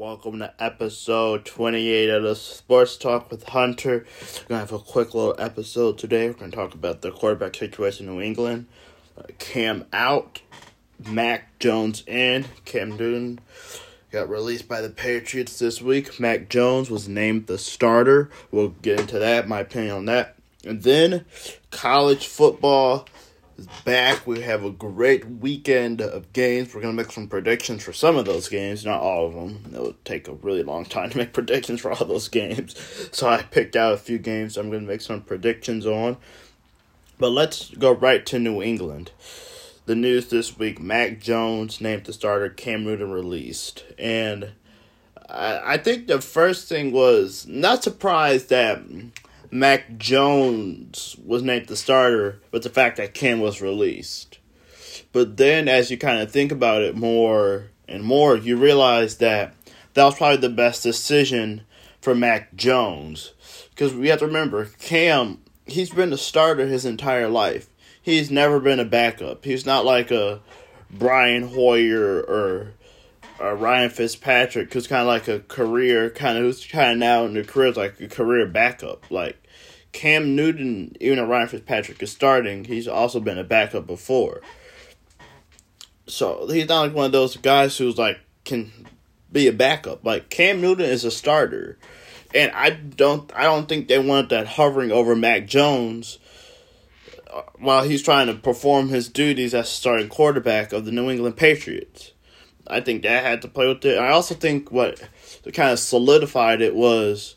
Welcome to episode 28 of the Sports Talk with Hunter. We're going to have a quick little episode today. We're going to talk about the quarterback situation in New England. Uh, Cam out, Mac Jones in. Cam Newton got released by the Patriots this week. Mac Jones was named the starter. We'll get into that, my opinion on that. And then college football is back. We have a great weekend of games. We're going to make some predictions for some of those games, not all of them. It would take a really long time to make predictions for all those games. So I picked out a few games I'm going to make some predictions on. But let's go right to New England. The news this week Mac Jones named the starter, Cam Newton released. And I, I think the first thing was not surprised that Mac Jones was named the starter, but the fact that Cam was released. But then, as you kind of think about it more and more, you realize that that was probably the best decision for Mac Jones. Because we have to remember, Cam, he's been a starter his entire life. He's never been a backup. He's not like a Brian Hoyer or uh, Ryan Fitzpatrick, who's kind of like a career, kind of who's kind of now in the career like a career backup. Like Cam Newton, even though Ryan Fitzpatrick is starting, he's also been a backup before. So he's not like one of those guys who's like can be a backup. Like Cam Newton is a starter, and I don't I don't think they want that hovering over Mac Jones uh, while he's trying to perform his duties as starting quarterback of the New England Patriots. I think that had to play with it. I also think what kind of solidified it was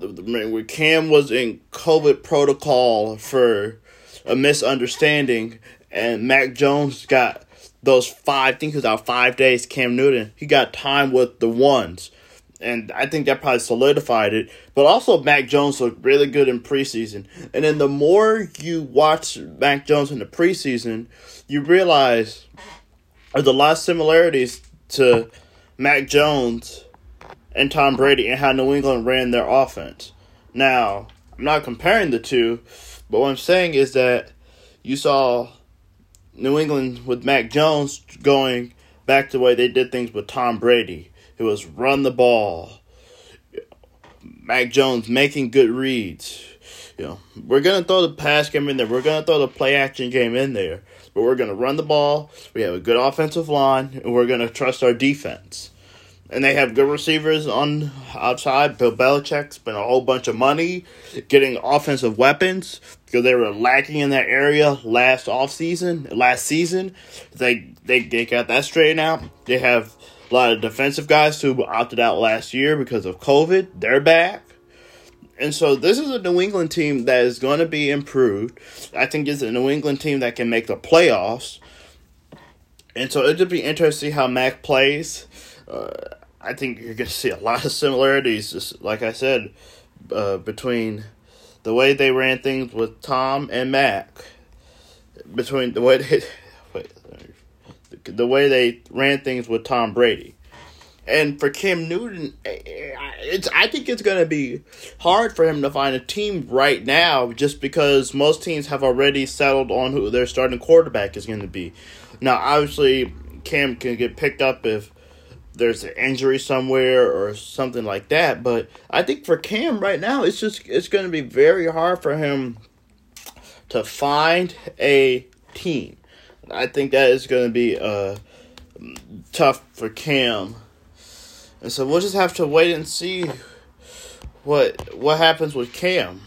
when Cam was in COVID protocol for a misunderstanding, and Mac Jones got those five. I think it was out five days. Cam Newton he got time with the ones, and I think that probably solidified it. But also, Mac Jones looked really good in preseason, and then the more you watch Mac Jones in the preseason, you realize there's a lot of similarities to Mac Jones and Tom Brady and how New England ran their offense. Now, I'm not comparing the two, but what I'm saying is that you saw New England with Mac Jones going back to the way they did things with Tom Brady. It was run the ball. Mac Jones making good reads. You know, we're gonna throw the pass game in there. We're gonna throw the play action game in there. But we're gonna run the ball. We have a good offensive line, and we're gonna trust our defense and they have good receivers on outside. Bill Belichick spent a whole bunch of money getting offensive weapons because they were lacking in that area last off season, last season. They they they got that straightened out. They have a lot of defensive guys who opted out last year because of COVID. They're back. And so this is a New England team that is going to be improved. I think it's a New England team that can make the playoffs. And so it'll be interesting how Mac plays. Uh, I think you're going to see a lot of similarities, just like I said, uh, between the way they ran things with Tom and Mac, between the way they, the way they ran things with Tom Brady. And for Cam Newton, eh, eh, it's I think it's going to be hard for him to find a team right now just because most teams have already settled on who their starting quarterback is going to be. Now, obviously, Cam can get picked up if there's an injury somewhere or something like that. But I think for Cam right now, it's just it's going to be very hard for him to find a team. I think that is going to be uh, tough for Cam, and so we'll just have to wait and see what what happens with Cam.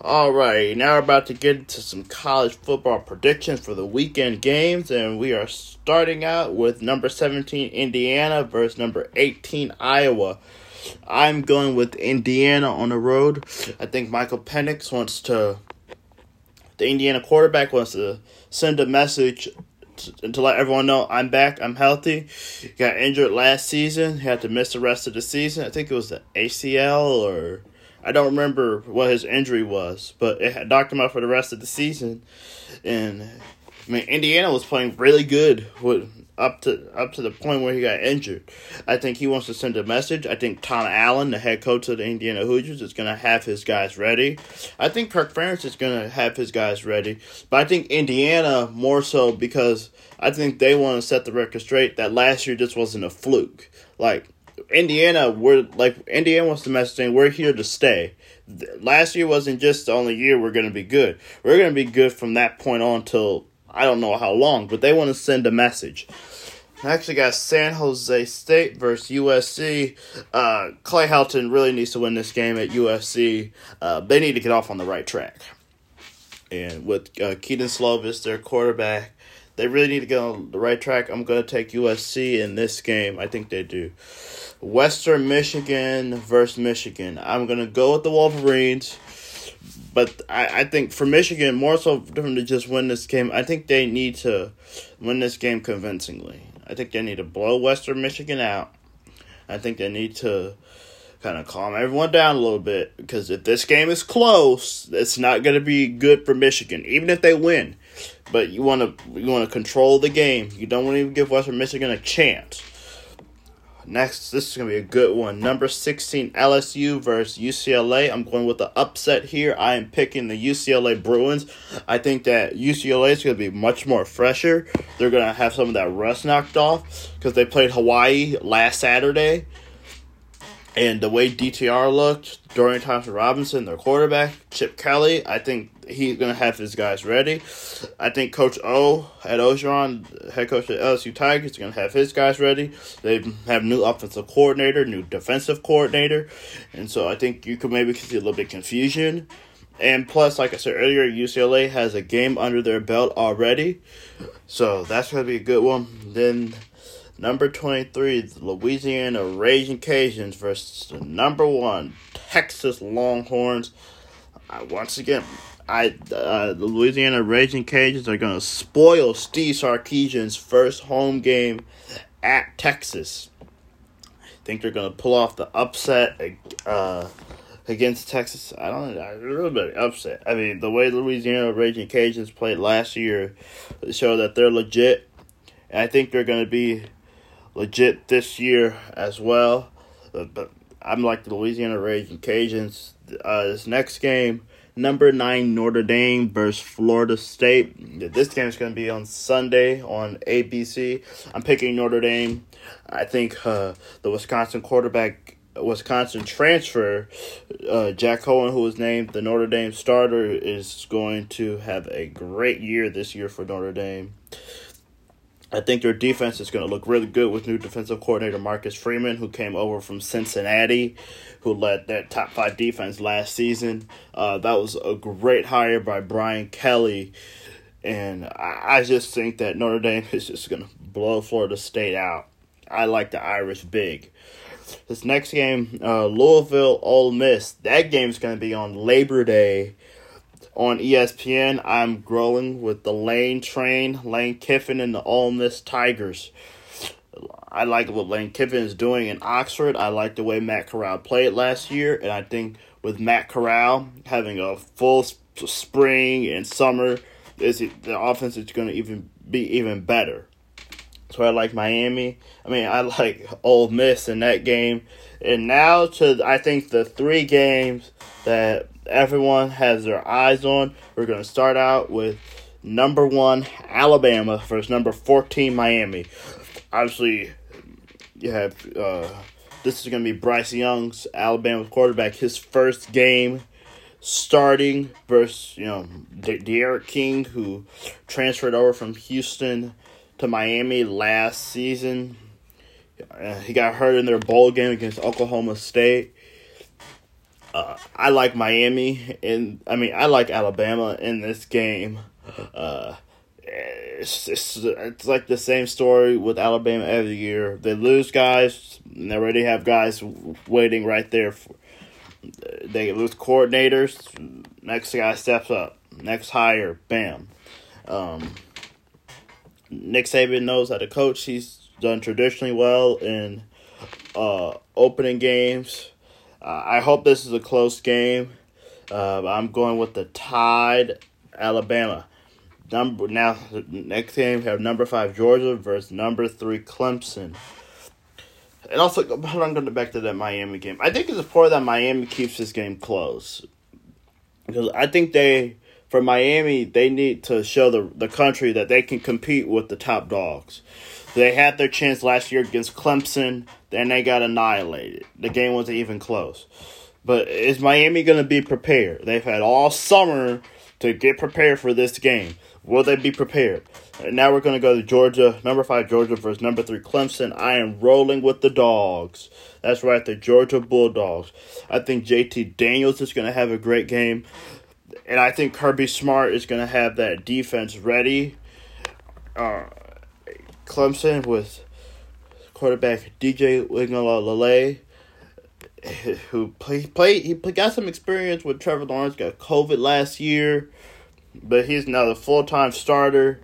All right, now we're about to get into some college football predictions for the weekend games, and we are starting out with number 17 Indiana versus number 18 Iowa. I'm going with Indiana on the road. I think Michael Penix wants to, the Indiana quarterback wants to send a message to, to let everyone know I'm back, I'm healthy. Got injured last season, had to miss the rest of the season. I think it was the ACL or I don't remember what his injury was, but it knocked him out for the rest of the season. And I mean, Indiana was playing really good with up to up to the point where he got injured. I think he wants to send a message. I think Tom Allen, the head coach of the Indiana Hoosiers, is going to have his guys ready. I think Kirk Ferentz is going to have his guys ready. But I think Indiana more so because I think they want to set the record straight that last year just wasn't a fluke. Like Indiana, we're like Indiana wants the message saying we're here to stay. Last year wasn't just the only year we're going to be good. We're going to be good from that point on till I don't know how long, but they want to send a message. I actually got San Jose State versus USC. Uh, Clay Helton really needs to win this game at USC. Uh, they need to get off on the right track. And with uh, Kedon Slovis, their quarterback, they really need to get on the right track. I'm going to take USC in this game. I think they do. Western Michigan versus Michigan. I'm going to go with the Wolverines. But I, I think for Michigan, more so them to just win this game, I think they need to win this game convincingly. I think they need to blow Western Michigan out. I think they need to kind of calm everyone down a little bit because if this game is close, it's not going to be good for Michigan, even if they win. But you want to you want to control the game. You don't want to even give Western Michigan a chance. Next, this is going to be a good one. Number 16, LSU versus UCLA. I'm going with the upset here. I am picking the UCLA Bruins. I think that UCLA is going to be much more fresher. They're going to have some of that rust knocked off because they played Hawaii last Saturday. And the way DTR looked, Dorian Thompson Robinson, their quarterback, Chip Kelly, I think he's going to have his guys ready. I think Coach O Ed Orgeron, head coach at LSU Tigers, is going to have his guys ready. They have new offensive coordinator, new defensive coordinator, and so I think you could maybe see a little bit confusion. And plus, like I said earlier, UCLA has a game under their belt already, so that's going to be a good one. Then number 23, the Louisiana Raging Cajuns versus number one Texas Longhorns. Once again, I uh, the Louisiana Raging Cajuns are to spoil Steve Sarkisian's first home game at Texas. I think they're to pull off the upset uh, against Texas. I don't know, a little bit upset. I mean, the way Louisiana Raging Cajuns played last year showed that they're legit. And I think they're to be legit this year as well. But I'm like the Louisiana Raging Cajuns. Uh, this next game number nine Notre Dame versus Florida State. This game is going to be on Sunday on ABC. I'm picking Notre Dame. I think uh, the Wisconsin quarterback, Wisconsin transfer, uh, Jack Coan, who was named the Notre Dame starter, is going to have a great year this year for Notre Dame. I think their defense is going to look really good with new defensive coordinator Marcus Freeman, who came over from Cincinnati, who led that top five defense last season. Uh, that was a great hire by Brian Kelly. And I, I just think that Notre Dame is just going to blow Florida State out. I like the Irish big. This next game, uh, Louisville Ole Miss. That game is going to be on Labor Day on ESPN. I'm growing with the Lane Train, Lane Kiffin, and the Ole Miss Tigers. I like what Lane Kiffin is doing in Oxford. I like the way Matt Corral played last year, and I think with Matt Corral having a full spring and summer, is the offense is going to even be even better. So I like Miami. I mean, I like Ole Miss in that game. And now to I think the three games that everyone has their eyes on. We're going to start out with number one Alabama versus number fourteen Miami. Obviously, you have uh, this is going to be Bryce Young's Alabama quarterback, his first game starting versus you know De- D'Eriq King, who transferred over from Houston to Miami last season. Uh, he got hurt in their bowl game against Oklahoma State. Uh, I like Miami, and I mean I like Alabama in this game. Uh, it's, it's it's like the same story with Alabama every year. They lose guys, and they already have guys waiting right there. For, they lose coordinators. Next guy steps up. Next hire, bam. Um, Nick Saban knows how to coach. He's done traditionally well in uh, opening games uh, I hope this is a close game. Uh, I'm going with the Tide, Alabama. number now next game we have number five Georgia versus number three Clemson. And also, I'm going to back to that Miami game. I think it's important that Miami keeps this game close because I think they, for Miami, they need to show the the country that they can compete with the top dogs. They had their chance last year against Clemson, then they got annihilated. The game wasn't even close. But is Miami going to be prepared? They've had all summer to get prepared for this game. Will they be prepared? And now we're going to go to Georgia, number five Georgia versus number three Clemson. I am rolling with the dogs. That's right, the Georgia Bulldogs. I think JT Daniels is going to have a great game. And I think Kirby Smart is going to have that defense ready. Uh, Clemson with quarterback DJ Uiagalelei who play, played he got some experience with Trevor Lawrence. Got COVID last year, but he's now the full time starter.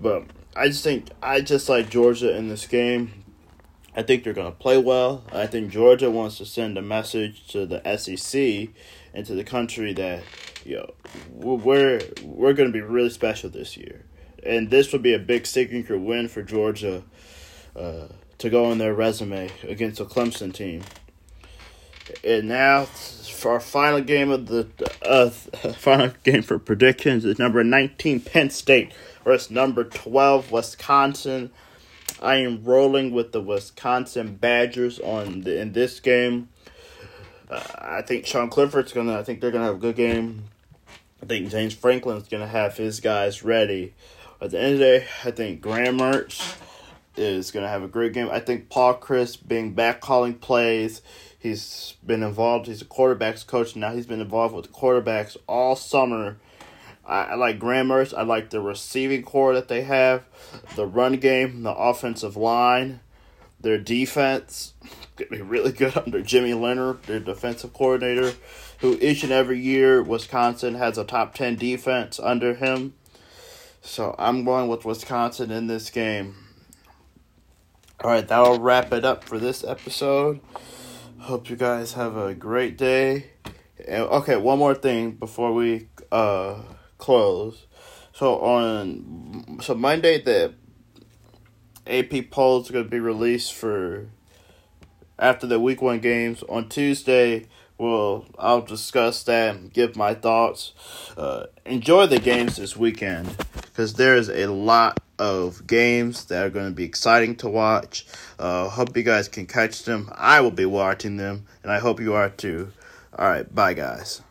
But I just think I just like Georgia in this game. I think they're gonna play well. I think Georgia wants to send a message to the SEC and to the country that you know we're we're gonna be really special this year, and this would be a big signature win for Georgia uh, to go on their resume against a Clemson team. And now for our final game of the uh, final game for predictions is number 19 Penn State versus number 12 Wisconsin. I am rolling with the Wisconsin Badgers on the, in this game. Uh, I think Sean Clifford's gonna. I think they're gonna have a good game. I think James Franklin's gonna have his guys ready. At the end of the day, I think Graham Mertz is gonna have a great game. I think Paul Chryst being back calling plays He's been involved. He's a quarterbacks coach now. He's been involved with the quarterbacks all summer. I, I like Graham. I like the receiving corps that they have, the run game, the offensive line, their defense. Gonna be really good under Jimmy Leonhard, their defensive coordinator, who each and every year Wisconsin has a top ten defense under him. So I'm going with Wisconsin in this game. All right, that'll wrap it up for this episode. Hope you guys have a great day. And, okay, one more thing before we uh close. So on so Monday the AP polls are going to be released for after the week 1 games on Tuesday. Well, I'll discuss that and give my thoughts. Uh, enjoy the games this weekend because there's a lot of games that are going to be exciting to watch. Uh, hope you guys can catch them. I will be watching them, and I hope you are too. All right, bye, guys.